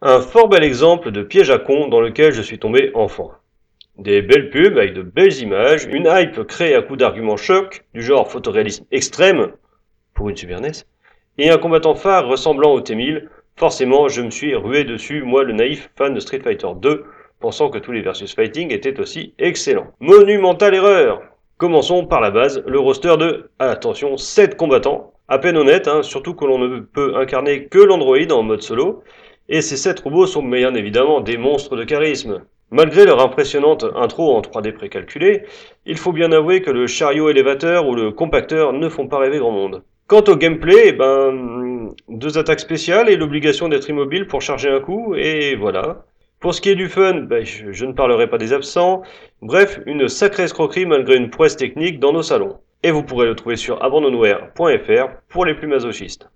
Un fort bel exemple de piège à con dans lequel je suis tombé enfant. Des belles pubs avec de belles images, une hype créée à coup d'arguments chocs, du genre photoréalisme extrême, pour une Super et un combattant phare ressemblant au T-1000, forcément je me suis rué dessus, moi le naïf fan de Street Fighter 2, pensant que tous les versus fighting étaient aussi excellents. Monumentale erreur Commençons par la base, le roster de, attention, 7 combattants, à peine honnête, hein, surtout que l'on ne peut incarner que l'android en mode solo, et ces 7 robots sont bien évidemment des monstres de charisme. Malgré leur impressionnante intro en 3D précalculé, il faut bien avouer que le chariot élévateur ou le compacteur ne font pas rêver grand monde. Quant au gameplay, eh ben, deux attaques spéciales et l'obligation d'être immobile pour charger un coup, et voilà. Pour ce qui est du fun, ben, je, je, ne parlerai pas des absents. Bref, une sacrée escroquerie malgré une prouesse technique dans nos salons. Et vous pourrez le trouver sur abandonware.fr pour les plus masochistes.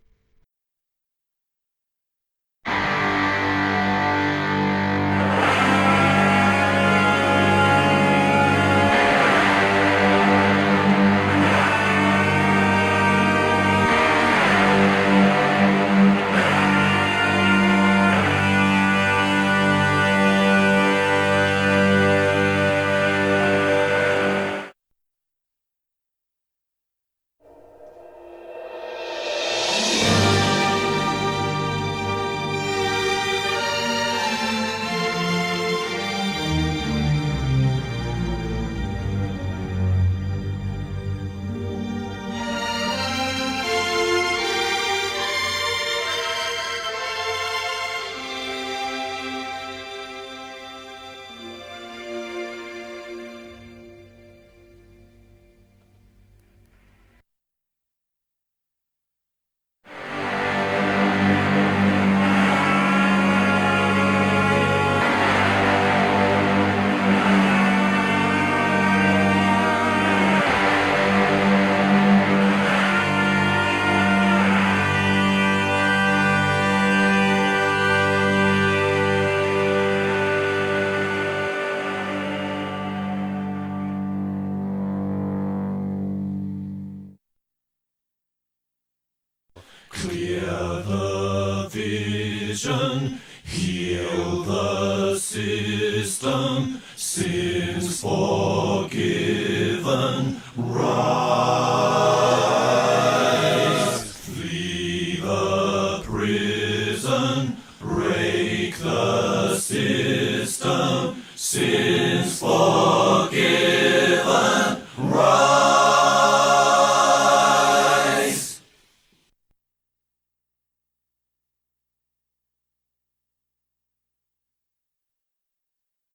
Vision, heal the system, sins forgiven, rise. Flee the prison, break the system, sins.